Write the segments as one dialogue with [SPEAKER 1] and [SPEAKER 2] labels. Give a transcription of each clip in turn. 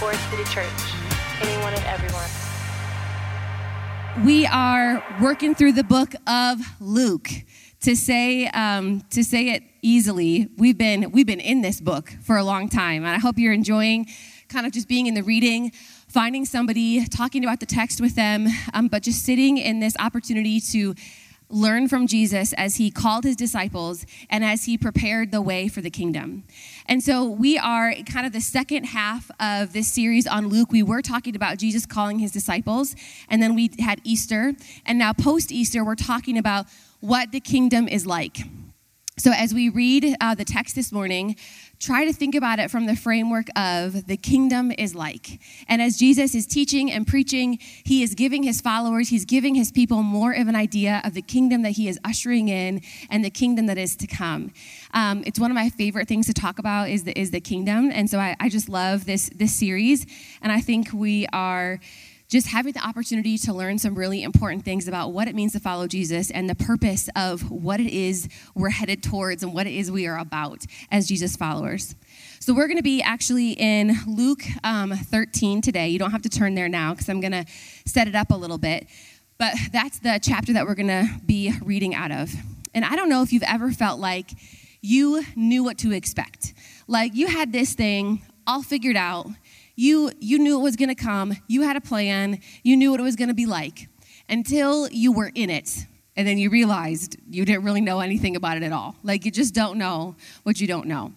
[SPEAKER 1] Forest City Church. Anyone and everyone.
[SPEAKER 2] We are working through the book of Luke. To say um, to say it easily, we've been we've been in this book for a long time, and I hope you're enjoying kind of just being in the reading, finding somebody, talking about the text with them, um, but just sitting in this opportunity to learn from Jesus as he called his disciples and as he prepared the way for the kingdom. And so we are kind of the second half of this series on Luke. We were talking about Jesus calling his disciples, and then we had Easter. And now, post Easter, we're talking about what the kingdom is like. So, as we read uh, the text this morning, try to think about it from the framework of the kingdom is like. And as Jesus is teaching and preaching, he is giving his followers, he's giving his people more of an idea of the kingdom that he is ushering in and the kingdom that is to come. Um, it's one of my favorite things to talk about is the, is the kingdom. And so I, I just love this, this series. And I think we are just having the opportunity to learn some really important things about what it means to follow Jesus and the purpose of what it is we're headed towards and what it is we are about as Jesus followers. So, we're going to be actually in Luke um, 13 today. You don't have to turn there now because I'm going to set it up a little bit. But that's the chapter that we're going to be reading out of. And I don't know if you've ever felt like you knew what to expect. Like you had this thing all figured out you, you knew it was going to come, you had a plan, you knew what it was going to be like until you were in it. And then you realized you didn't really know anything about it at all. Like you just don't know what you don't know.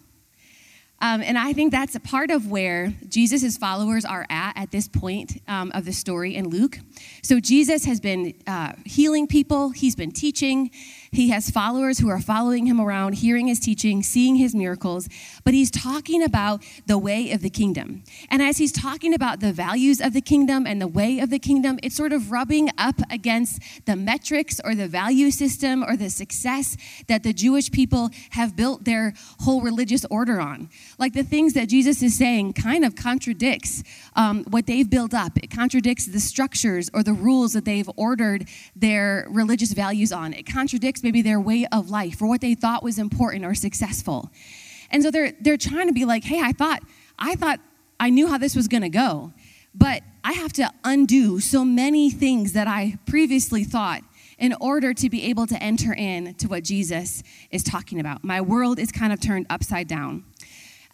[SPEAKER 2] Um, and I think that's a part of where Jesus' followers are at at this point um, of the story in Luke. So Jesus has been uh, healing people, he's been teaching, he has followers who are following him around, hearing his teaching, seeing his miracles, but he's talking about the way of the kingdom. And as he's talking about the values of the kingdom and the way of the kingdom, it's sort of rubbing up against the metrics or the value system or the success that the Jewish people have built their whole religious order on. Like the things that Jesus is saying kind of contradicts um, what they've built up. It contradicts the structures or the rules that they've ordered their religious values on. It contradicts maybe their way of life or what they thought was important or successful. And so they're they're trying to be like, "Hey, I thought I thought I knew how this was going to go, but I have to undo so many things that I previously thought in order to be able to enter in to what Jesus is talking about. My world is kind of turned upside down.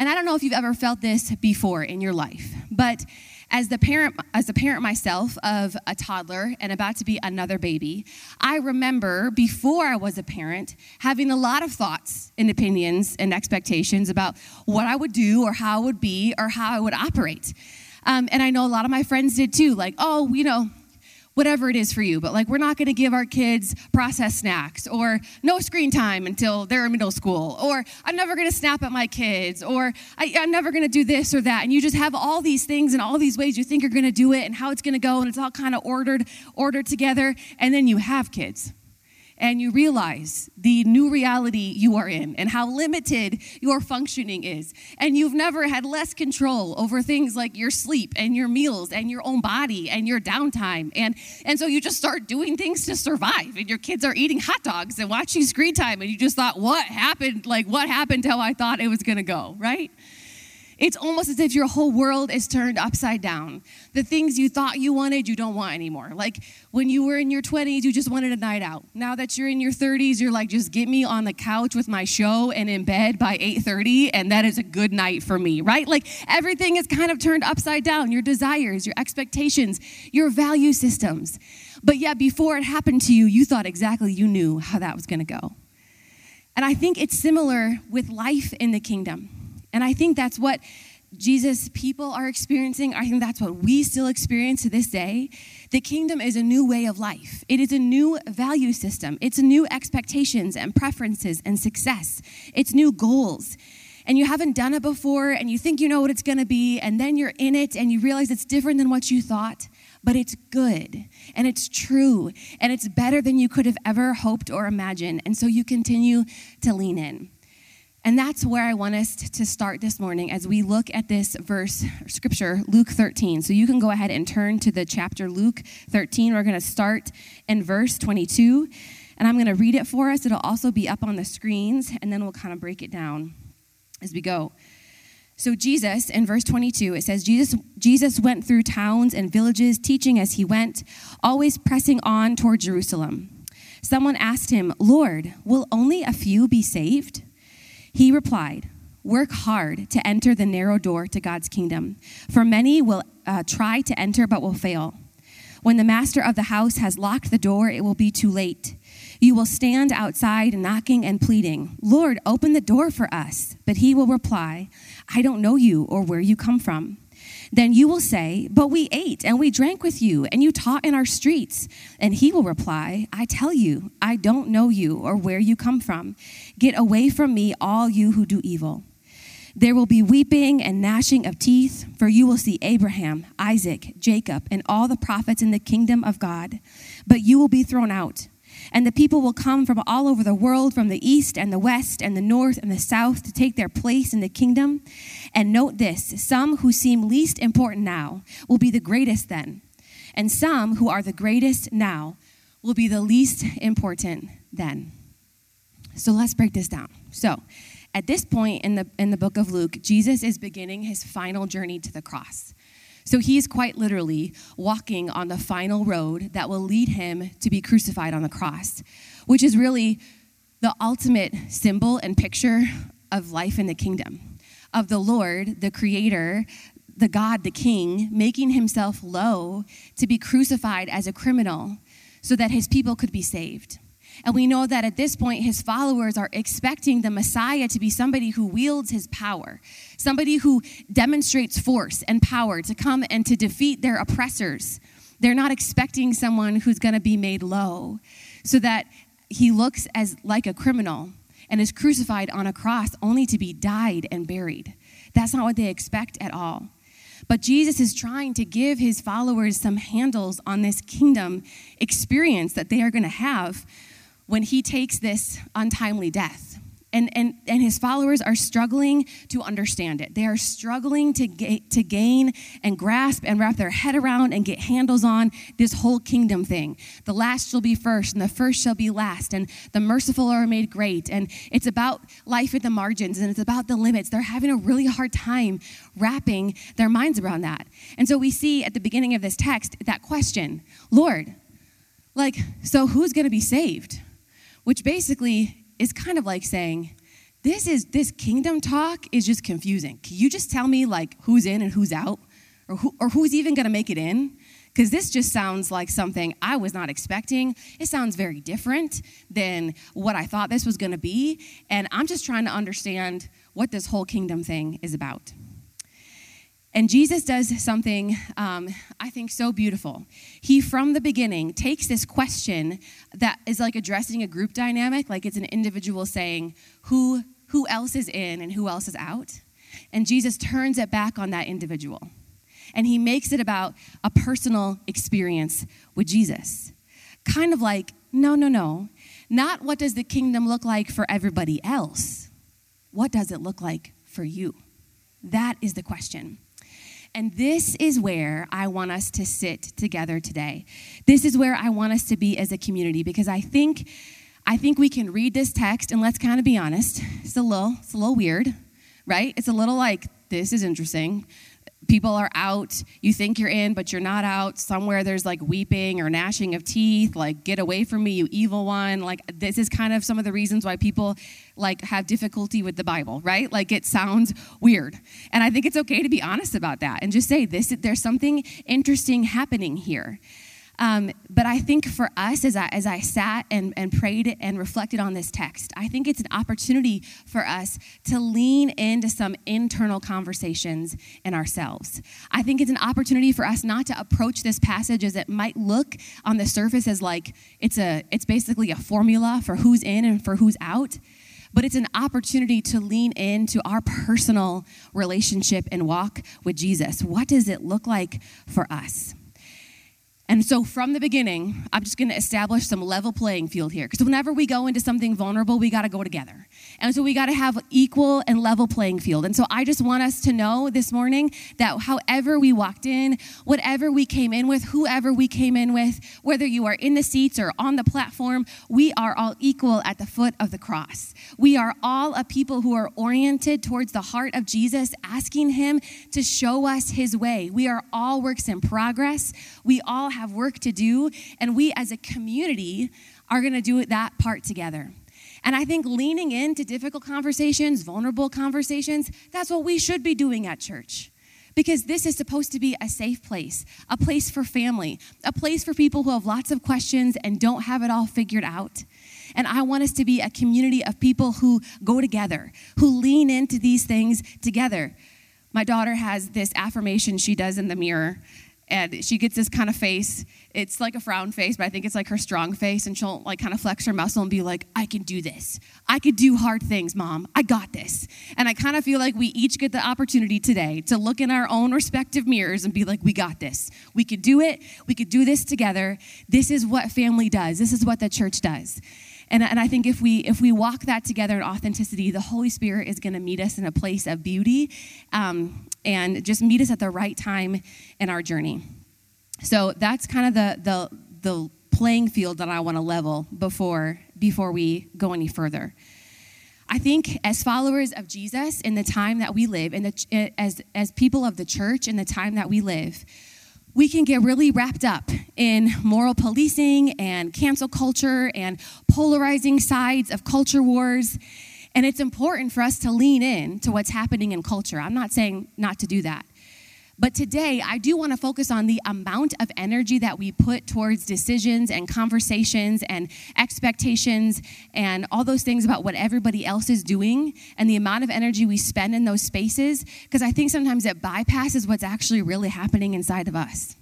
[SPEAKER 2] And I don't know if you've ever felt this before in your life, but as the parent as a parent myself of a toddler and about to be another baby i remember before i was a parent having a lot of thoughts and opinions and expectations about what i would do or how i would be or how i would operate. Um, and i know a lot of my friends did too like oh you know whatever it is for you. But like, we're not going to give our kids processed snacks or no screen time until they're in middle school, or I'm never going to snap at my kids, or I, am never going to do this or that. And you just have all these things and all these ways you think you're going to do it and how it's going to go, and it's all kind of ordered, ordered together. And then you have kids and you realize the new reality you are in and how limited your functioning is. And you've never had less control over things like your sleep and your meals and your own body and your downtime. And, and so you just start doing things to survive. And your kids are eating hot dogs and watching screen time. And you just thought, what happened? Like, what happened to how I thought it was going to go, right? It's almost as if your whole world is turned upside down. The things you thought you wanted, you don't want anymore. Like when you were in your 20s, you just wanted a night out. Now that you're in your 30s, you're like, just get me on the couch with my show and in bed by 8:30, and that is a good night for me, right? Like everything is kind of turned upside down. Your desires, your expectations, your value systems. But yet, before it happened to you, you thought exactly you knew how that was going to go. And I think it's similar with life in the kingdom. And I think that's what Jesus' people are experiencing. I think that's what we still experience to this day. The kingdom is a new way of life, it is a new value system, it's new expectations and preferences and success, it's new goals. And you haven't done it before, and you think you know what it's gonna be, and then you're in it and you realize it's different than what you thought, but it's good and it's true and it's better than you could have ever hoped or imagined. And so you continue to lean in. And that's where I want us to start this morning as we look at this verse, scripture, Luke 13. So you can go ahead and turn to the chapter Luke 13. We're going to start in verse 22, and I'm going to read it for us. It'll also be up on the screens, and then we'll kind of break it down as we go. So Jesus in verse 22 it says Jesus Jesus went through towns and villages teaching as he went always pressing on toward Jerusalem. Someone asked him, "Lord, will only a few be saved?" He replied, "Work hard to enter the narrow door to God's kingdom, for many will uh, try to enter but will fail. When the master of the house has locked the door, it will be too late." You will stand outside knocking and pleading, Lord, open the door for us. But he will reply, I don't know you or where you come from. Then you will say, But we ate and we drank with you, and you taught in our streets. And he will reply, I tell you, I don't know you or where you come from. Get away from me, all you who do evil. There will be weeping and gnashing of teeth, for you will see Abraham, Isaac, Jacob, and all the prophets in the kingdom of God. But you will be thrown out. And the people will come from all over the world, from the east and the west and the north and the south, to take their place in the kingdom. And note this some who seem least important now will be the greatest then, and some who are the greatest now will be the least important then. So let's break this down. So, at this point in the, in the book of Luke, Jesus is beginning his final journey to the cross. So he is quite literally walking on the final road that will lead him to be crucified on the cross, which is really the ultimate symbol and picture of life in the kingdom of the Lord, the Creator, the God, the King, making himself low to be crucified as a criminal so that his people could be saved. And we know that at this point, his followers are expecting the Messiah to be somebody who wields his power, somebody who demonstrates force and power to come and to defeat their oppressors. They're not expecting someone who's going to be made low so that he looks as like a criminal and is crucified on a cross only to be died and buried. That's not what they expect at all. But Jesus is trying to give his followers some handles on this kingdom experience that they are going to have when he takes this untimely death. And, and, and his followers are struggling to understand it. They are struggling to, ga- to gain and grasp and wrap their head around and get handles on this whole kingdom thing. The last shall be first, and the first shall be last, and the merciful are made great. And it's about life at the margins, and it's about the limits. They're having a really hard time wrapping their minds around that. And so we see at the beginning of this text that question Lord, like, so who's to be saved? Which basically is kind of like saying, this is this kingdom talk is just confusing. Can you just tell me like who's in and who's out? Or, who, or who's even gonna make it in? Because this just sounds like something I was not expecting. It sounds very different than what I thought this was gonna be. And I'm just trying to understand what this whole kingdom thing is about. And Jesus does something um, I think so beautiful. He, from the beginning, takes this question that is like addressing a group dynamic, like it's an individual saying, who, who else is in and who else is out? And Jesus turns it back on that individual. And he makes it about a personal experience with Jesus. Kind of like, no, no, no. Not what does the kingdom look like for everybody else? What does it look like for you? That is the question. And this is where I want us to sit together today. This is where I want us to be as a community because I think I think we can read this text and let's kind of be honest. It's a little it's a little weird, right? It's a little like this is interesting people are out. You think you're in, but you're not out. Somewhere there's like weeping or gnashing of teeth, like, get away from me, you evil one. Like, this is kind of some of the reasons why people like have difficulty with the Bible, right? Like, it sounds weird. And I think it's okay to be honest about that and just say, this, there's something interesting happening here. Um, but I think for us, as I, as I sat and, and prayed and reflected on this text, I think it's an opportunity for us to lean into some internal conversations in ourselves. I think it's an opportunity for us not to approach this passage as it might look on the surface as like it's a it's basically a formula for who's in and for who's out but it's an opportunity to lean into our personal relationship and walk with Jesus. What does it look like for us? And so from the beginning, I'm just to establish some level playing field here. Because whenever we go into something vulnerable, we got to go together. And so we got to have equal and level playing field. And so I just want us to know this morning that however we walked in, whatever we came in with, whoever we came in with, whether you are in the seats or on the platform, we are all equal at the foot of the cross. We are all a people who are oriented towards the heart of Jesus, asking him to show us his way. We are all works in progress. We all have work to do, and we as a community are going to do that part together. And I think leaning into difficult conversations, vulnerable conversations, that's what we should be doing at church. Because this is supposed to be a safe place, a place for family, a place for people who have lots of questions and don't have it all figured out. And I want us to be a community of people who go together, who lean into these things together. My daughter has this affirmation she does in the mirror and she gets this kind of face. It's like a frown face, but I think it's like her strong face, and she'll like kind of flex her muscle and be like, I can do this. I could do hard things, mom. I got this. And I kind of feel like we each get the opportunity today to look in our own respective mirrors and be like, we got this. We could do it. We could do this together. This is what family does. This is what the church does. And, and I think if we if we walk that together in authenticity, the Holy Spirit is going to meet us in a place of beauty um, and just meet us at the right time in our journey. So that's kind of the the the playing field that I want to level before before we go any further. I think as followers of Jesus in the time that we live, and as as people of the church in the time that we live, we can get really wrapped up in moral policing and cancel culture and polarizing sides of culture wars. And it's important for us to lean in to what's happening in culture. I'm not saying not to do that. But today, I do want to focus on the amount of energy that we put towards decisions and conversations and expectations and all those things about what everybody else is doing and the amount of energy we spend in those spaces, because I think sometimes it bypasses what's actually really happening inside of us.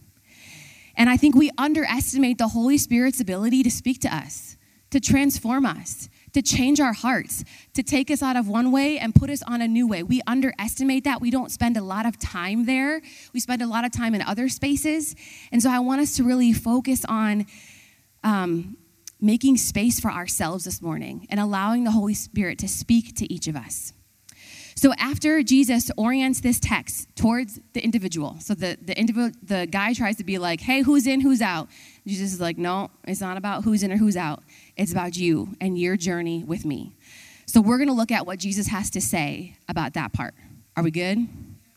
[SPEAKER 2] And I think we underestimate the Holy Spirit's ability to speak to us, to transform us, to change our hearts, to take us out of one way and put us on a new way. We underestimate that. We don't spend a lot of time there. We spend a lot of time in other spaces. And so I want us to really focus on um, making space for ourselves this morning and allowing the Holy Spirit to speak to each of us. So after Jesus orients this text towards the individual, so the, the, individual, the guy tries to be like, hey, who's in, who's out? Jesus is like, no, it's not about who's in or who's out. It's about you and your journey with me. So we're going to look at what Jesus has to say about that part. Are we good?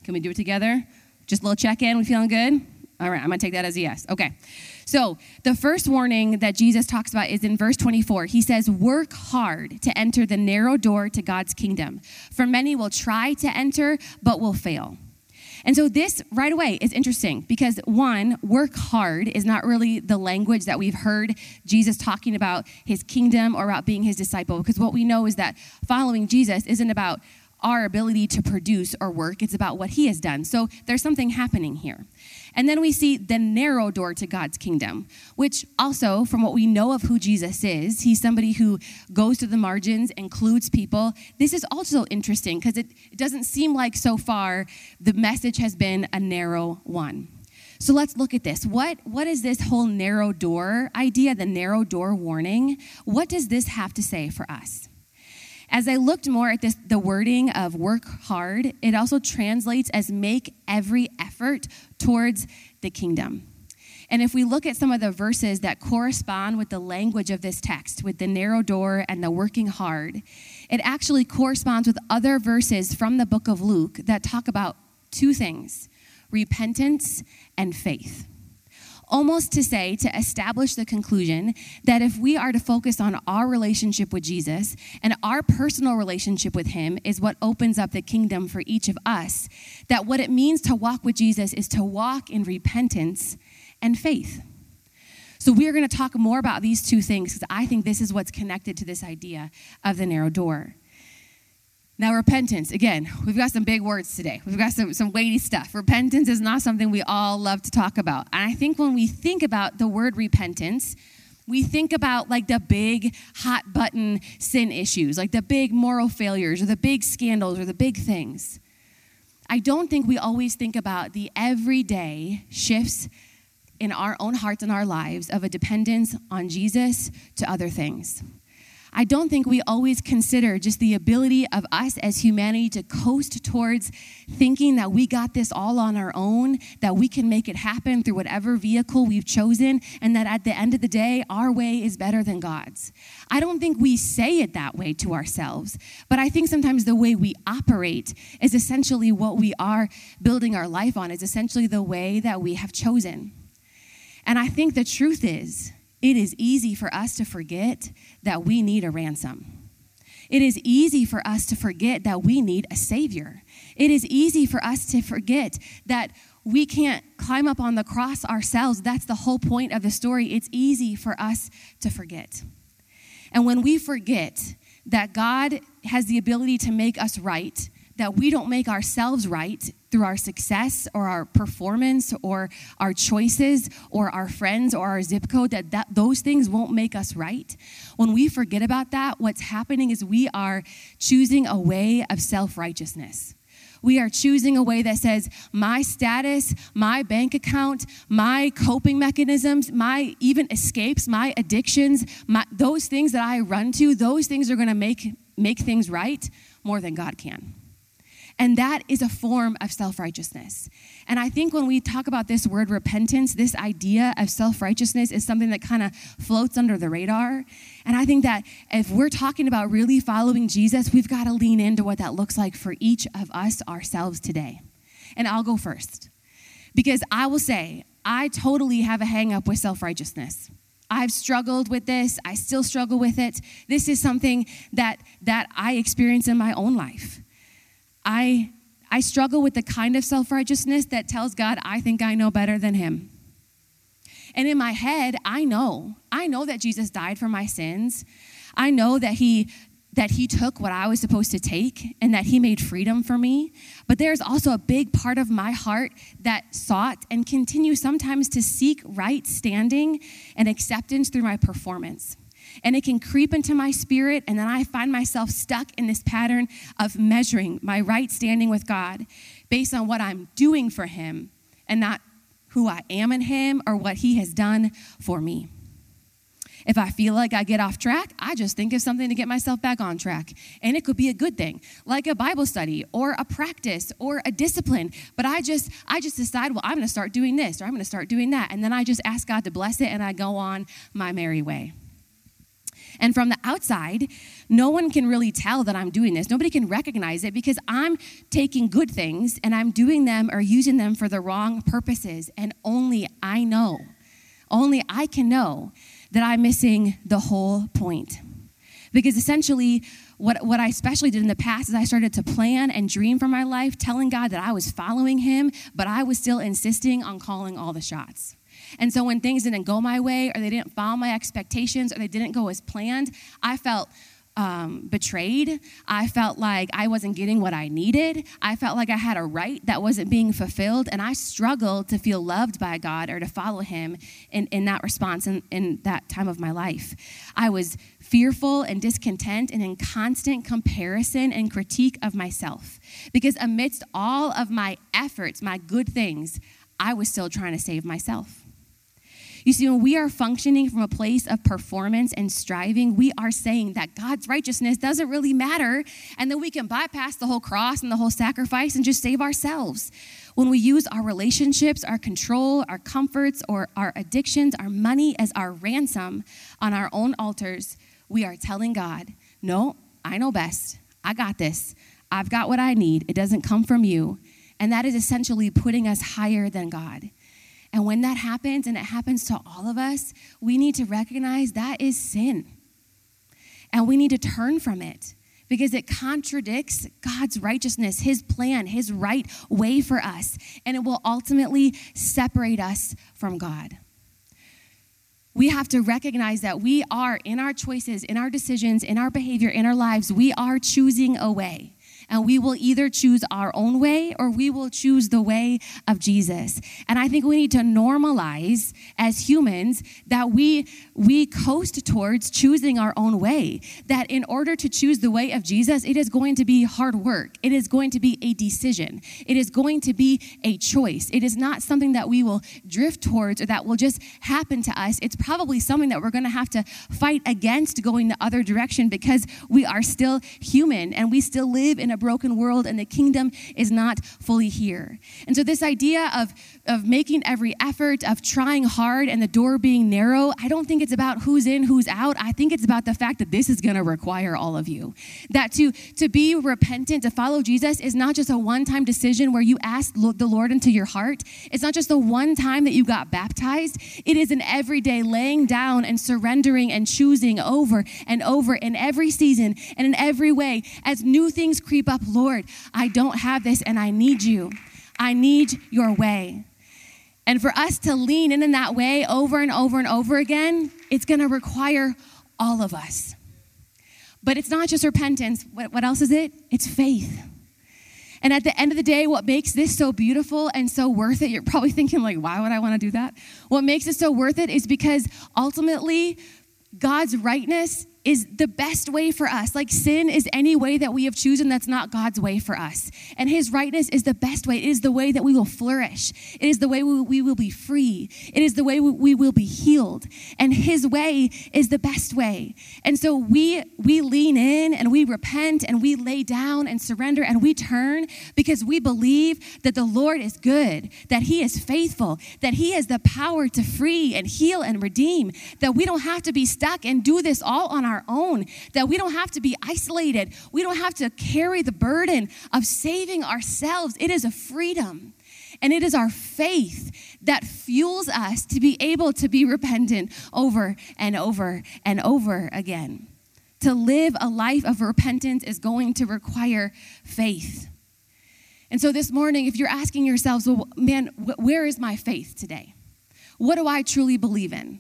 [SPEAKER 2] Can we do it together? Just a little check in. We feeling good? All right, I'm going to take that as a yes. Okay. So, the first warning that Jesus talks about is in verse 24. He says, Work hard to enter the narrow door to God's kingdom. For many will try to enter, but will fail. And so, this right away is interesting because one, work hard is not really the language that we've heard Jesus talking about his kingdom or about being his disciple. Because what we know is that following Jesus isn't about our ability to produce or work, it's about what he has done. So, there's something happening here. And then we see the narrow door to God's kingdom, which also, from what we know of who Jesus is, he's somebody who goes to the margins, includes people. This is also interesting because it, it doesn't seem like so far the message has been a narrow one. So let's look at this. What, what is this whole narrow door idea, the narrow door warning? What does this have to say for us? As I looked more at this, the wording of work hard, it also translates as make every effort towards the kingdom. And if we look at some of the verses that correspond with the language of this text, with the narrow door and the working hard, it actually corresponds with other verses from the book of Luke that talk about two things repentance and faith almost to say, to establish the conclusion that if we are to focus on our relationship with Jesus and our personal relationship with Him is what opens up the kingdom for each of us, that what it means to walk with Jesus is to walk in repentance and faith. So, we are going to talk more about these two things because I think this is what's connected to this idea of the narrow door. Now, repentance, again, we've got some big words today. We've got some, some weighty stuff. Repentance is not something we all love to talk about. And I think when we think about the word repentance, we think about like the big hot button sin issues, like the big moral failures or the big scandals or the big things. I don't think we always think about the everyday shifts in our own hearts and our lives of a dependence on Jesus to other things. I don't think we always consider just the ability of us as humanity to coast towards thinking that we got this all on our own, that we can make it happen through whatever vehicle we've chosen, and that at the end of the day, our way is better than God's. I don't think we say it that way to ourselves, but I think sometimes the way we operate is essentially what we are building our life on, is essentially the way that we have chosen. And I think the truth is, it is easy for us to forget that we need a ransom. It is easy for us to forget that we need a Savior. It is easy for us to forget that we can't climb up on the cross ourselves. That's the whole point of the story. It's easy for us to forget. And when we forget that God has the ability to make us right, that we don't make ourselves right through our success or our performance or our choices or our friends or our zip code that, that those things won't make us right. When we forget about that what's happening is we are choosing a way of self-righteousness. We are choosing a way that says my status my bank account my coping mechanisms my even escapes my addictions my, those things that i run to those things are going to make make things right more than god can and that is a form of self righteousness. And I think when we talk about this word repentance, this idea of self righteousness is something that kind of floats under the radar. And I think that if we're talking about really following Jesus, we've got to lean into what that looks like for each of us ourselves today. And I'll go first. Because I will say, I totally have a hang up with self righteousness. I've struggled with this. I still struggle with it. This is something that that I experience in my own life. I, I struggle with the kind of self righteousness that tells God, I think I know better than him. And in my head, I know. I know that Jesus died for my sins. I know that he that he took what I was supposed to take and that he made freedom for me. But there's also a big part of my heart that sought and continues sometimes to seek right standing and acceptance through my performance and it can creep into my spirit, and then I find myself stuck in this pattern of measuring my right standing with God based on what I'm doing for Him and not who I am in Him or what He has done for me. If I feel like I get off track, I just think of something to get myself back on track. And it could be a good thing, like a Bible study or a practice or a discipline. But I just I just decide, well, I'm going to start doing this or I'm going to start doing that. And then I just ask God to bless it and I go on my merry way. And from the outside, no one can really tell that I'm doing this. Nobody can recognize it because I'm taking good things and I'm doing them or using them for the wrong purposes. And only I know, only I can know that I'm missing the whole point. Because essentially, what, what I especially did in the past is I started to plan and dream for my life, telling God that I was following Him, but I was still insisting on calling all the shots. And so when things didn't go my way or they didn't follow my expectations or they didn't go as planned, I felt um, betrayed. I felt like I wasn't getting what I needed. I felt like I had a right that wasn't being fulfilled. And I struggled to feel loved by God or to follow Him in, in that response in, in that time of my life. I was fearful and discontent and in constant comparison and critique of myself. Because amidst all of my efforts, my good things, I was still trying to save myself. You see, when we are functioning from a place of performance and striving, we are saying that God's righteousness doesn't really matter and that we can bypass the whole cross and the whole sacrifice and just save ourselves. When we use our relationships, our control, our comforts, or our addictions, our money as our ransom on our own altars, we are telling God, No, I know best. I got this. I've got what I need. It doesn't come from you. And that is essentially putting us higher than God. And when that happens, and it happens to all of us, we need to recognize that is sin. And we need to turn from it because it contradicts God's righteousness, His plan, His right way for us. And it will ultimately separate us from God. We have to recognize that we are, in our choices, in our decisions, in our behavior, in our lives, we are choosing a way. And we will either choose our own way or we will choose the way of Jesus. And I think we need to normalize as humans that we we coast towards choosing our own way. That in order to choose the way of Jesus, it is going to be hard work. It is going to be a decision. It is going to be a choice. It is not something that we will drift towards or that will just happen to us. It's probably something that we're going to have to fight against going the other direction because we are still human and we still live in a broken world and the kingdom is not fully here. And so this idea of of making every effort, of trying hard and the door being narrow, I don't think it's about who's in, who's out. I think it's about the fact that this is going to require all of you. That to, to be repentant, to follow Jesus, is not just a one time decision where you ask the Lord into your heart. It's not just the one time that you got baptized. It is an everyday laying down and surrendering and choosing over and over in every season and in every way. As new things creep up, Lord, I don't have this and I need you. I need your way. And for us to lean in in that way over and over and over again, it's going to require all of us. But it's not just repentance. What, what else is it? It's faith. And at the end of the day, what makes this so beautiful and so worth it, you're probably thinking, like, why would I want to do that? What makes it so worth it is because ultimately, God's rightness is the best way for us. Like sin is any way that we have chosen that's not God's way for us. And his rightness is the best way. It is the way that we will flourish. It is the way we will be free. It is the way we will be healed. And his way is the best way. And so we we lean in and we repent and we lay down and surrender and we turn because we believe that the Lord is good, that he is faithful, that he has the power to free and heal and redeem, that we don't have to be stuck and do this all on our our own, that we don't have to be isolated. We don't have to carry the burden of saving ourselves. It is a freedom. And it is our faith that fuels us to be able to be repentant over and over and over again. To live a life of repentance is going to require faith. And so this morning, if you're asking yourselves, well, man, where is my faith today? What do I truly believe in?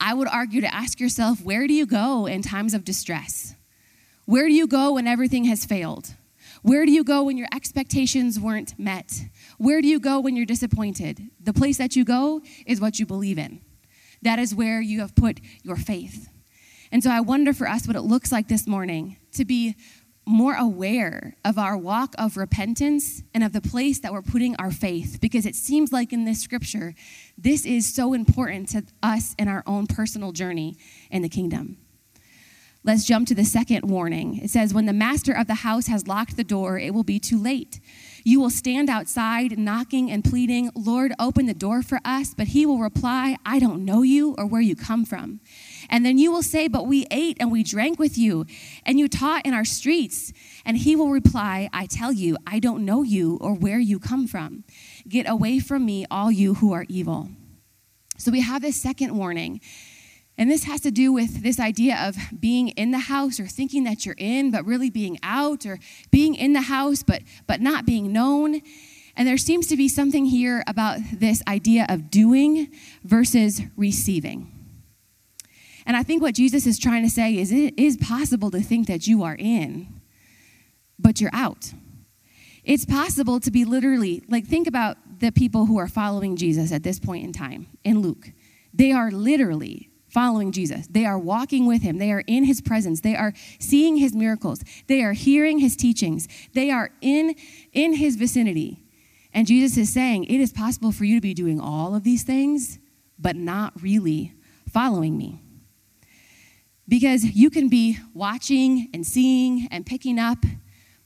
[SPEAKER 2] I would argue to ask yourself where do you go in times of distress? Where do you go when everything has failed? Where do you go when your expectations weren't met? Where do you go when you're disappointed? The place that you go is what you believe in. That is where you have put your faith. And so I wonder for us what it looks like this morning to be more aware of our walk of repentance and of the place that we're putting our faith because it seems like in this scripture, this is so important to us in our own personal journey in the kingdom. Let's jump to the second warning. It says, When the master of the house has locked the door, it will be too late. You will stand outside, knocking and pleading, Lord, open the door for us. But he will reply, I don't know you or where you come from. And then you will say, But we ate and we drank with you, and you taught in our streets. And he will reply, I tell you, I don't know you or where you come from. Get away from me, all you who are evil. So we have this second warning. And this has to do with this idea of being in the house or thinking that you're in, but really being out, or being in the house, but, but not being known. And there seems to be something here about this idea of doing versus receiving. And I think what Jesus is trying to say is it is possible to think that you are in, but you're out. It's possible to be literally, like, think about the people who are following Jesus at this point in time in Luke. They are literally following Jesus. They are walking with him. They are in his presence. They are seeing his miracles. They are hearing his teachings. They are in, in his vicinity. And Jesus is saying, It is possible for you to be doing all of these things, but not really following me. Because you can be watching and seeing and picking up,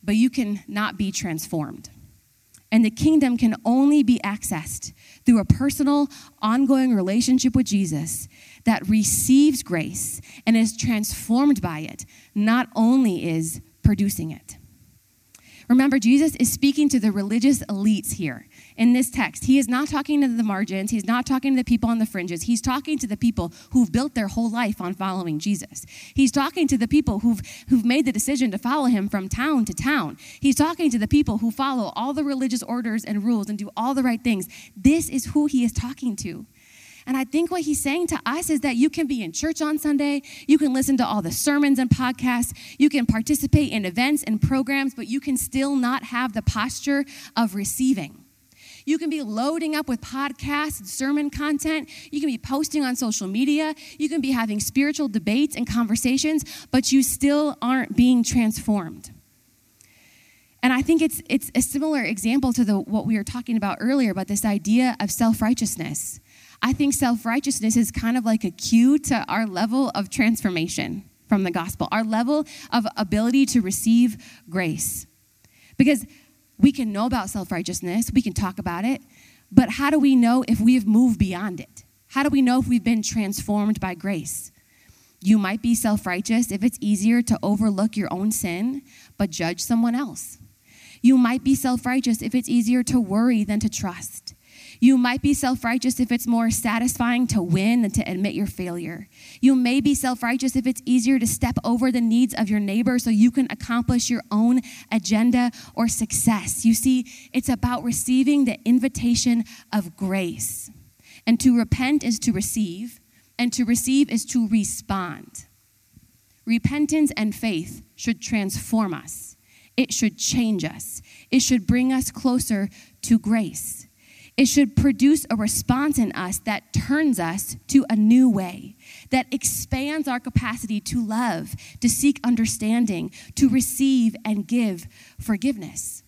[SPEAKER 2] but you can not be transformed. And the kingdom can only be accessed through a personal, ongoing relationship with Jesus that receives grace and is transformed by it, not only is producing it. Remember, Jesus is speaking to the religious elites here in this text. He is not talking to the margins, he's not talking to the people on the fringes. He's talking to the people who've built their whole life on following Jesus. He's talking to the people who've, who've made the decision to follow him from town to town. He's talking to the people who follow all the religious orders and rules and do all the right things. This is who he is talking to. And I think what he's saying to us is that you can be in church on Sunday, you can listen to all the sermons and podcasts, you can participate in events and programs, but you can still not have the posture of receiving. You can be loading up with podcasts and sermon content. You can be posting on social media. You can be having spiritual debates and conversations, but you still aren't being transformed. And I think it's, it's a similar example to the, what we were talking about earlier about this idea of self righteousness. I think self righteousness is kind of like a cue to our level of transformation from the gospel, our level of ability to receive grace. Because we can know about self righteousness, we can talk about it, but how do we know if we have moved beyond it? How do we know if we've been transformed by grace? You might be self righteous if it's easier to overlook your own sin, but judge someone else. You might be self righteous if it's easier to worry than to trust. You might be self righteous if it's more satisfying to win than to admit your failure. You may be self righteous if it's easier to step over the needs of your neighbor so you can accomplish your own agenda or success. You see, it's about receiving the invitation of grace. And to repent is to receive, and to receive is to respond. Repentance and faith should transform us. It should change us. It should bring us closer to grace. It should produce a response in us that turns us to a new way, that expands our capacity to love, to seek understanding, to receive and give forgiveness.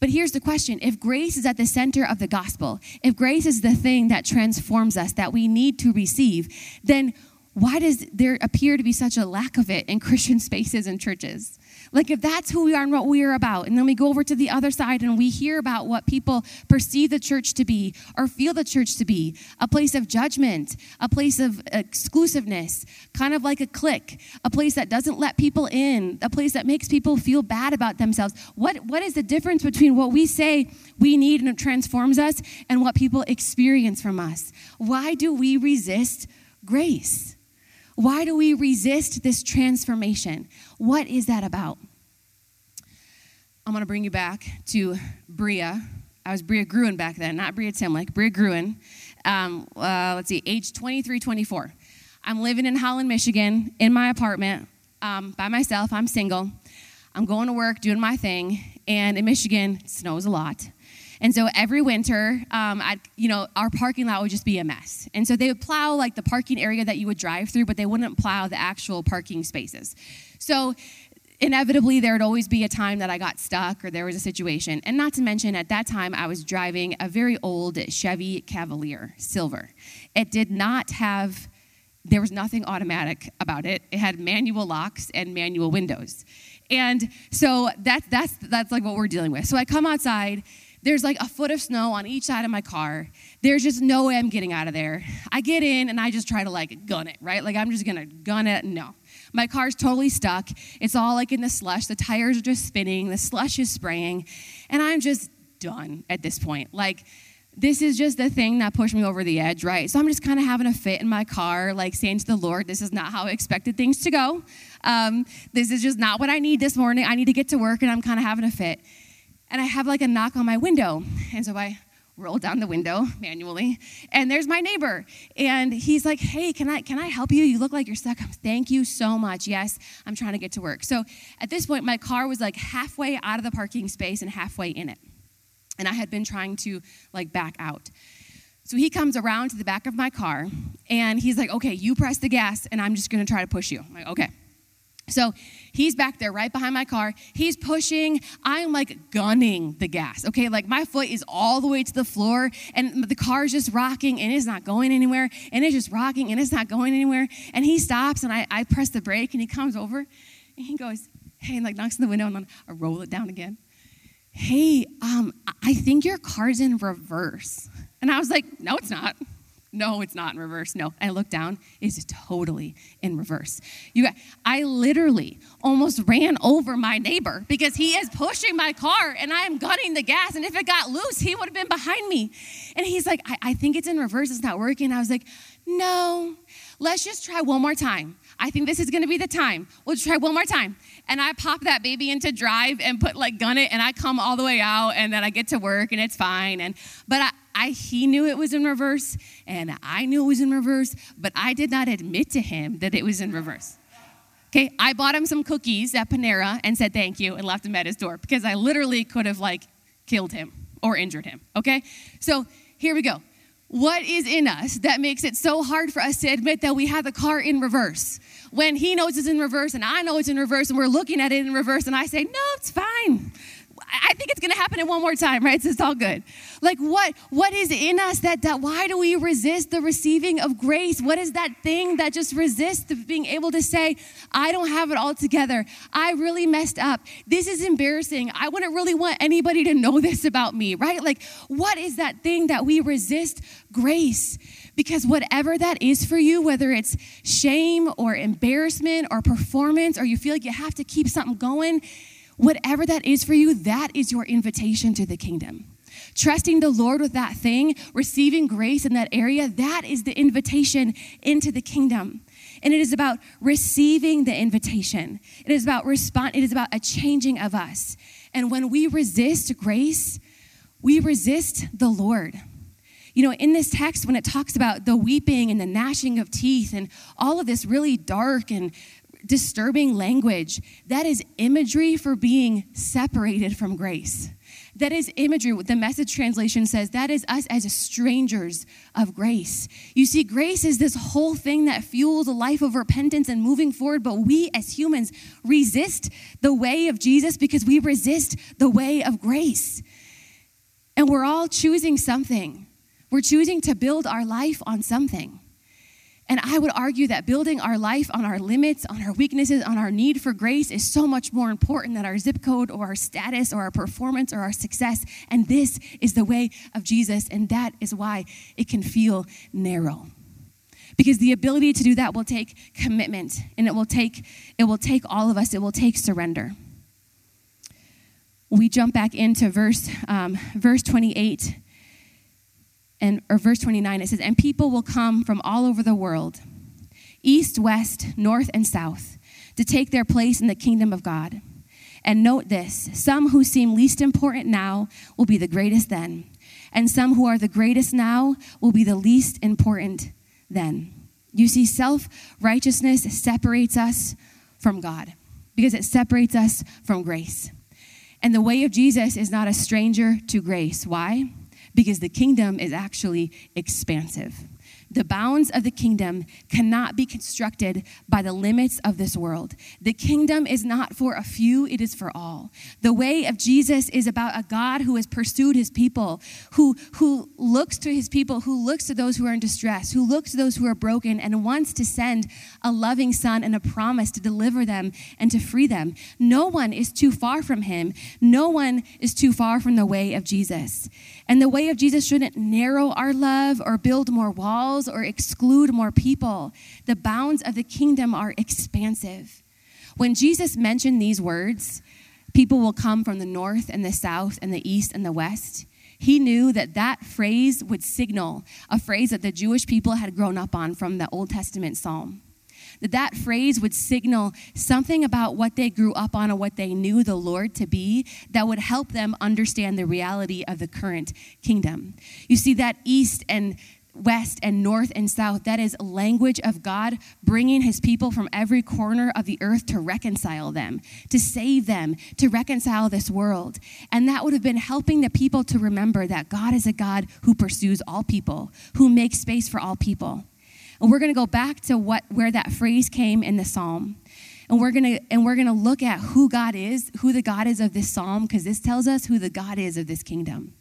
[SPEAKER 2] But here's the question if grace is at the center of the gospel, if grace is the thing that transforms us, that we need to receive, then why does there appear to be such a lack of it in Christian spaces and churches? Like, if that's who we are and what we are about, and then we go over to the other side and we hear about what people perceive the church to be or feel the church to be a place of judgment, a place of exclusiveness, kind of like a clique, a place that doesn't let people in, a place that makes people feel bad about themselves. What, what is the difference between what we say we need and it transforms us and what people experience from us? Why do we resist grace? Why do we resist this transformation? What is that about? I'm going to bring you back to Breah. I was Breah Gruen back then, not Breah Timlick, Breah Gruen. Um, uh, let's see, age 23, 24. I'm living in Holland, Michigan, in my apartment um, by myself. I'm single. I'm going to work, doing my thing, and in Michigan, it snows a lot. And so every winter, um, I'd, you know, our parking lot would just be a mess. And so they would plow like the parking area that you would drive through, but they wouldn't plow the actual parking spaces. So inevitably there would always be a time that I got stuck or there was a situation. And not to mention, at that time, I was driving a very old Chevy Cavalier Silver. It did not have, there was nothing automatic about it. It had manual locks and manual windows. And so that, that's, that's like what we're dealing with. So I come outside there's like a foot of snow on each side of my car. There's just no way I'm getting out of there. I get in and I just try to like gun it, right? Like I'm just gonna gun it. No. My car's totally stuck. It's all like in the slush. The tires are just spinning. The slush is spraying. And I'm just done at this point. Like, this is just the thing that pushed me over the edge, right? So I'm just kind of having a fit in my car, like saying to the Lord, this is not how I expected things to go. Um, this is just not what I need this morning. I need to get to work, and I'm kind of having a fit and I have like a knock on my window. And so I roll down the window manually, and there's my neighbor. And he's like, Hey, can I can I help you? You look like you're stuck. Thank you so much. Yes, I'm trying to get to work. So at this point, my car was like halfway out of the parking space and halfway in it. And I had been trying to like back out. So he comes around to the back of my car and he's like, Okay, you press the gas, and I'm just gonna try to push you. I'm like, okay. So he's back there right behind my car. He's pushing. I'm like gunning the gas. Okay, like my foot is all the way to the floor and the car is just rocking and it's not going anywhere. And it's just rocking and it's not going anywhere. And he stops and I, I press the brake and he comes over and he goes, Hey, and like knocks on the window and then I roll it down again. Hey, um, I think your car's in reverse. And I was like, No, it's not. No, it's not in reverse. No. I look down, it's totally in reverse. You got, I literally almost ran over my neighbor because he is pushing my car and I am gunning the gas. And if it got loose, he would have been behind me. And he's like, I, I think it's in reverse, it's not working. I was like, no, let's just try one more time. I think this is gonna be the time. We'll try one more time. And I pop that baby into drive and put like gun it and I come all the way out and then I get to work and it's fine. And but I I, he knew it was in reverse, and I knew it was in reverse, but I did not admit to him that it was in reverse. Okay, I bought him some cookies at Panera and said thank you and left him at his door because I literally could have like killed him or injured him. Okay, so here we go. What is in us that makes it so hard for us to admit that we have the car in reverse? When he knows it's in reverse and I know it's in reverse and we're looking at it in reverse and I say, no, it's fine. I think it's going to happen in one more time, right? So it's all good. Like what what is in us that that why do we resist the receiving of grace? What is that thing that just resists being able to say, I don't have it all together. I really messed up. This is embarrassing. I wouldn't really want anybody to know this about me, right? Like what is that thing that we resist grace? Because whatever that is for you, whether it's shame or embarrassment or performance or you feel like you have to keep something going, Whatever that is for you, that is your invitation to the kingdom. Trusting the Lord with that thing, receiving grace in that area, that is the invitation into the kingdom. And it is about receiving the invitation. It is about respond, it is about a changing of us. And when we resist grace, we resist the Lord. You know, in this text, when it talks about the weeping and the gnashing of teeth and all of this really dark and disturbing language. That is imagery for being separated from grace. That is imagery. The message translation says that is us as strangers of grace. You see, grace is this whole thing that fuels a life of repentance and moving forward, but we as humans resist the way of Jesus because we resist the way of grace. And we're all choosing something. We're choosing to build our life on something. And I would argue that building our life on our limits, on our weaknesses, on our need for grace is so much more important than our zip code or our status or our performance or our success. And this is the way of Jesus, and that is why it can feel narrow. Because the ability to do that will take commitment and it will take it will take all of us, it will take surrender. We jump back into verse um, verse 28 and or verse 29 it says and people will come from all over the world east west north and south to take their place in the kingdom of god. And note this some who seem least important now will be the greatest then and some who are the greatest now will be the least important then. You see self righteousness separates us from god because it separates us from grace. And the way of jesus is not a stranger to grace. Why because the kingdom is actually expansive. The bounds of the kingdom cannot be constructed by the limits of this world. The kingdom is not for a few, it is for all. The way of Jesus is about a God who has pursued his people, who, who looks to his people, who looks to those who are in distress, who looks to those who are broken, and wants to send a loving son and a promise to deliver them and to free them. No one is too far from him, no one is too far from the way of Jesus. And the way of Jesus shouldn't narrow our love or build more walls or exclude more people. The bounds of the kingdom are expansive. When Jesus mentioned these words, people will come from the north and the south and the east and the west. He knew that that phrase would signal a phrase that the Jewish people had grown up on from the Old Testament psalm that that phrase would signal something about what they grew up on and what they knew the Lord to be that would help them understand the reality of the current kingdom. You see, that east and west and north and south. That is language of God bringing his people from every corner of the earth to reconcile them, to save them, to reconcile this world. And that would have been helping the people to remember that God is a God who pursues all people, who makes space for all people. And we're going to go back to what where that phrase came in the psalm. And we're going to and we're going to look at who God is, who the God is of this psalm because this tells us who the God is of this kingdom.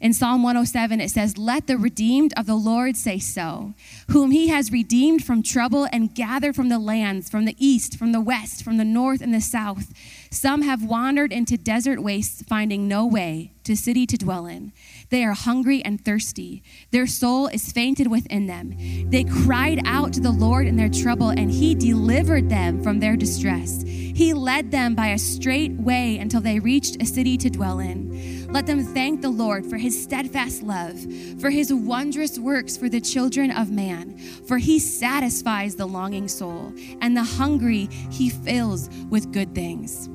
[SPEAKER 2] In Psalm 107, it says, Let the redeemed of the Lord say so, whom he has redeemed from trouble and gathered from the lands, from the east, from the west, from the north and the south. Some have wandered into desert wastes, finding no way to city to dwell in. They are hungry and thirsty. Their soul is fainted within them. They cried out to the Lord in their trouble, and He delivered them from their distress. He led them by a straight way until they reached a city to dwell in. Let them thank the Lord for His steadfast love, for His wondrous works for the children of man. For He satisfies the longing soul, and the hungry He fills with good things.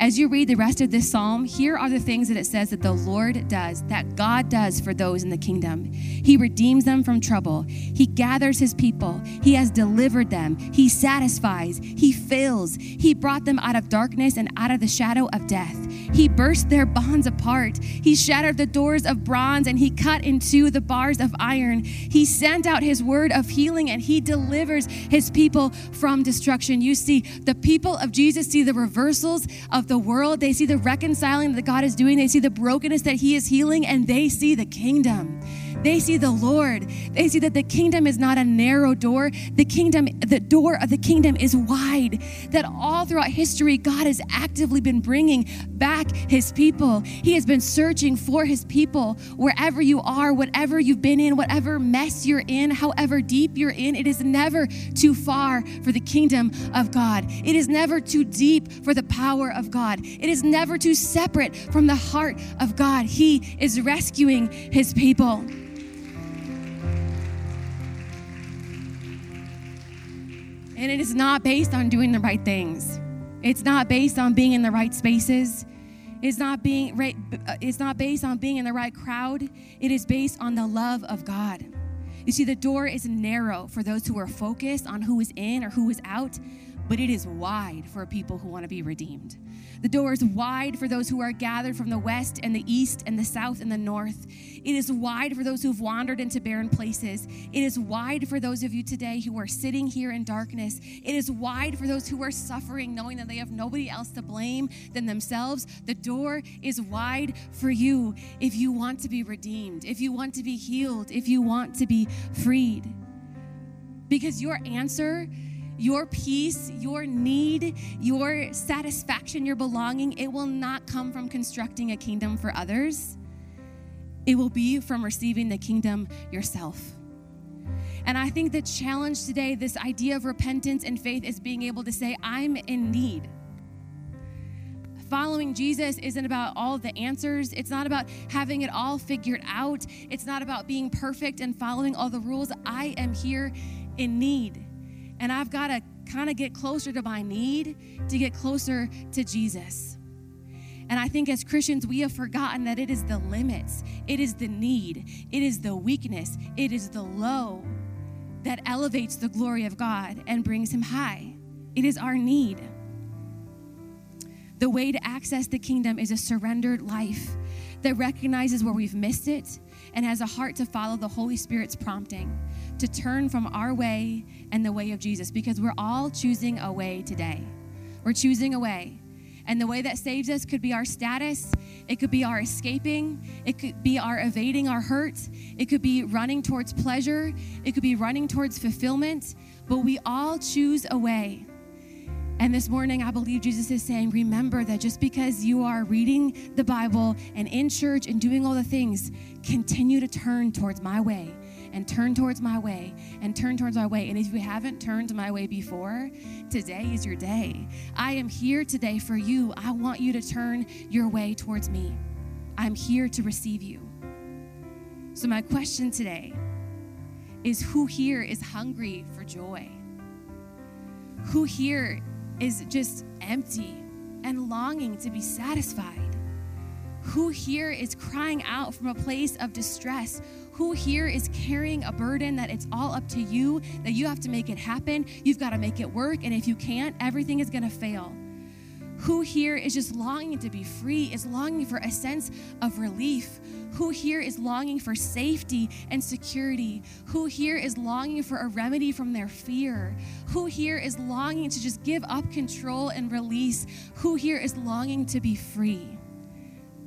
[SPEAKER 2] As you read the rest of this psalm, here are the things that it says that the Lord does, that God does for those in the kingdom. He redeems them from trouble, He gathers His people, He has delivered them, He satisfies, He fills, He brought them out of darkness and out of the shadow of death. He burst their bonds apart, He shattered the doors of bronze, and He cut into the bars of iron. He sent out His word of healing, and He delivers His people from destruction. You see, the people of Jesus see the reversals of the world. They see the reconciling that God is doing. They see the brokenness that He is healing, and they see the kingdom. They see the Lord. They see that the kingdom is not a narrow door. The kingdom, the door of the kingdom is wide. That all throughout history, God has actively been bringing back his people. He has been searching for his people wherever you are, whatever you've been in, whatever mess you're in, however deep you're in. It is never too far for the kingdom of God. It is never too deep for the power of God. It is never too separate from the heart of God. He is rescuing his people. And it is not based on doing the right things. It's not based on being in the right spaces. It's not being right, uh, it's not based on being in the right crowd. It is based on the love of God. You see, the door is narrow for those who are focused on who is in or who is out, but it is wide for people who want to be redeemed. The door is wide for those who are gathered from the west and the east and the south and the north. It is wide for those who've wandered into barren places. It is wide for those of you today who are sitting here in darkness. It is wide for those who are suffering, knowing that they have nobody else to blame than themselves. The door is wide for you if you want to be redeemed, if you want to be healed, if you want to be freed. Because your answer your peace, your need, your satisfaction, your belonging, it will not come from constructing a kingdom for others. It will be from receiving the kingdom yourself. And I think the challenge today, this idea of repentance and faith, is being able to say, I'm in need. Following Jesus isn't about all the answers. It's not about having it all figured out. It's not about being perfect and following all the rules. I am here in need. And I've got to kind of get closer to my need to get closer to Jesus. And I think as Christians, we have forgotten that it is the limits, it is the need, it is the weakness, it is the low that elevates the glory of God and brings Him high. It is our need. The way to access the kingdom is a surrendered life that recognizes where we've missed it and has a heart to follow the Holy Spirit's prompting to turn from our way and the way of Jesus because we're all choosing a way today. We're choosing a way. And the way that saves us could be our status, it could be our escaping, it could be our evading our hurt, it could be running towards pleasure, it could be running towards fulfillment, but we all choose a way. And this morning, I believe Jesus is saying, remember that just because you are reading the Bible and in church and doing all the things, continue to turn towards my way and turn towards my way and turn towards my way. And if you haven't turned my way before, today is your day. I am here today for you. I want you to turn your way towards me. I'm here to receive you. So, my question today is who here is hungry for joy? Who here is just empty and longing to be satisfied? Who here is crying out from a place of distress? Who here is carrying a burden that it's all up to you, that you have to make it happen? You've got to make it work. And if you can't, everything is going to fail. Who here is just longing to be free, is longing for a sense of relief? Who here is longing for safety and security? Who here is longing for a remedy from their fear? Who here is longing to just give up control and release? Who here is longing to be free?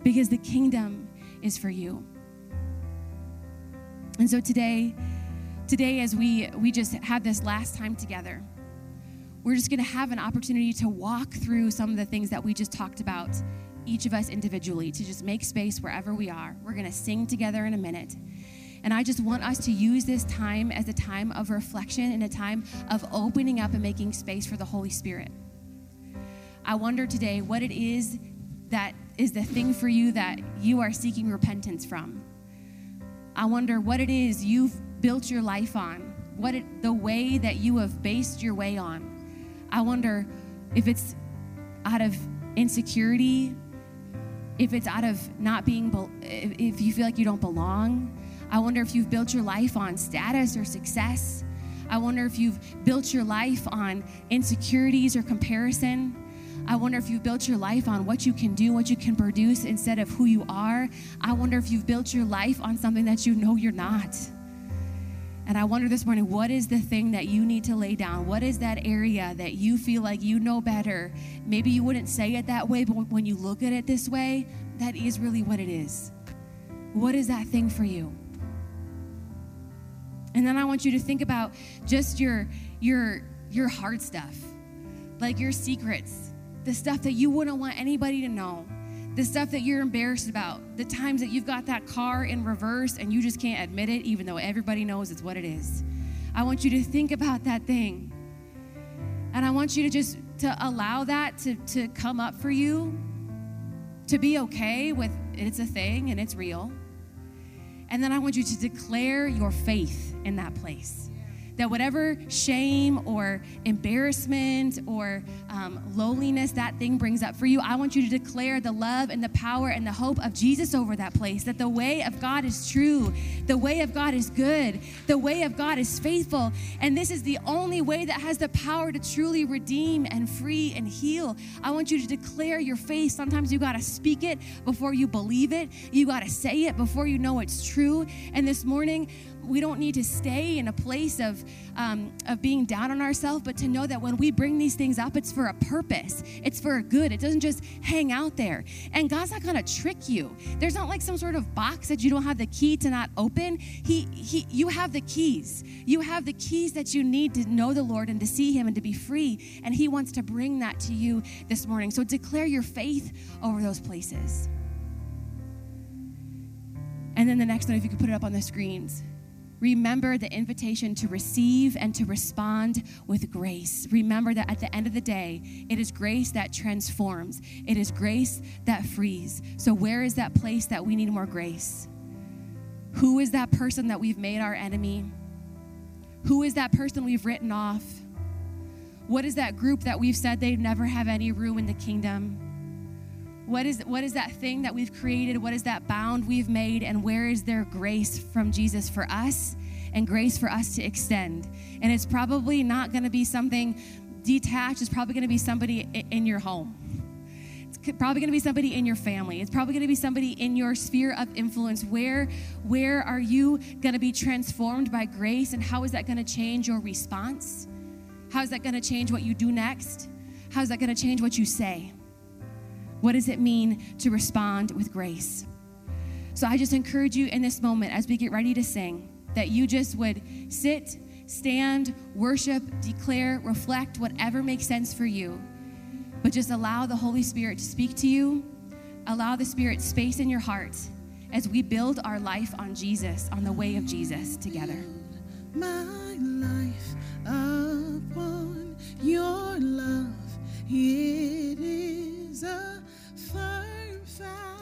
[SPEAKER 2] Because the kingdom is for you. And so today, today as we we just had this last time together, we're just going to have an opportunity to walk through some of the things that we just talked about each of us individually to just make space wherever we are. We're going to sing together in a minute. And I just want us to use this time as a time of reflection and a time of opening up and making space for the Holy Spirit. I wonder today what it is that is the thing for you that you are seeking repentance from. I wonder what it is you've built your life on, what it, the way that you have based your way on. I wonder if it's out of insecurity, if it's out of not being, if if you feel like you don't belong. I wonder if you've built your life on status or success. I wonder if you've built your life on insecurities or comparison. I wonder if you've built your life on what you can do, what you can produce instead of who you are. I wonder if you've built your life on something that you know you're not. And I wonder this morning, what is the thing that you need to lay down? What is that area that you feel like you know better? Maybe you wouldn't say it that way, but when you look at it this way, that is really what it is. What is that thing for you? And then I want you to think about just your your your hard stuff. Like your secrets, the stuff that you wouldn't want anybody to know. The stuff that you're embarrassed about, the times that you've got that car in reverse and you just can't admit it, even though everybody knows it's what it is. I want you to think about that thing. And I want you to just to allow that to, to come up for you, to be okay with it's a thing and it's real. And then I want you to declare your faith in that place. That whatever shame or embarrassment or um, lowliness that thing brings up for you, I want you to declare the love and the power and the hope of Jesus over that place. That the way of God is true, the way of God is good, the way of God is faithful. And this is the only way that has the power to truly redeem and free and heal. I want you to declare your faith. Sometimes you got to speak it before you believe it, you got to say it before you know it's true. And this morning, we don't need to stay in a place of um, of being down on ourselves, but to know that when we bring these things up, it's for a purpose. It's for a good. It doesn't just hang out there. And God's not to trick you. There's not like some sort of box that you don't have the key to not open. He he you have the keys. You have the keys that you need to know the Lord and to see Him and to be free. And He wants to bring that to you this morning. So declare your faith over those places. And then the next one, if you could put it up on the screens. Remember the invitation to receive and to respond with grace. Remember that at the end of the day, it is grace that transforms, it is grace that frees. So, where is that place that we need more grace? Who is that person that we've made our enemy? Who is that person we've written off? What is that group that we've said they never have any room in the kingdom? What is, what is that thing that we've created? What is that bound we've made? And where is there grace from Jesus for us and grace for us to extend? And it's probably not going to be something detached, it's probably going to be somebody in your home. It's probably going to be somebody in your family. It's probably going to be somebody in your sphere of influence. Where, where are you going to be transformed by grace? And how is that going to change your response? How is that going to change what you do next? How is that going to change what you say? What does it mean to respond with grace? So I just encourage you in this moment as we get ready to sing that you just would sit, stand, worship, declare, reflect, whatever makes sense for you. But just allow the Holy Spirit to speak to you. Allow the Spirit space in your heart as we build our life on Jesus, on the way of Jesus together.
[SPEAKER 3] My life upon your love, it is a sometimes I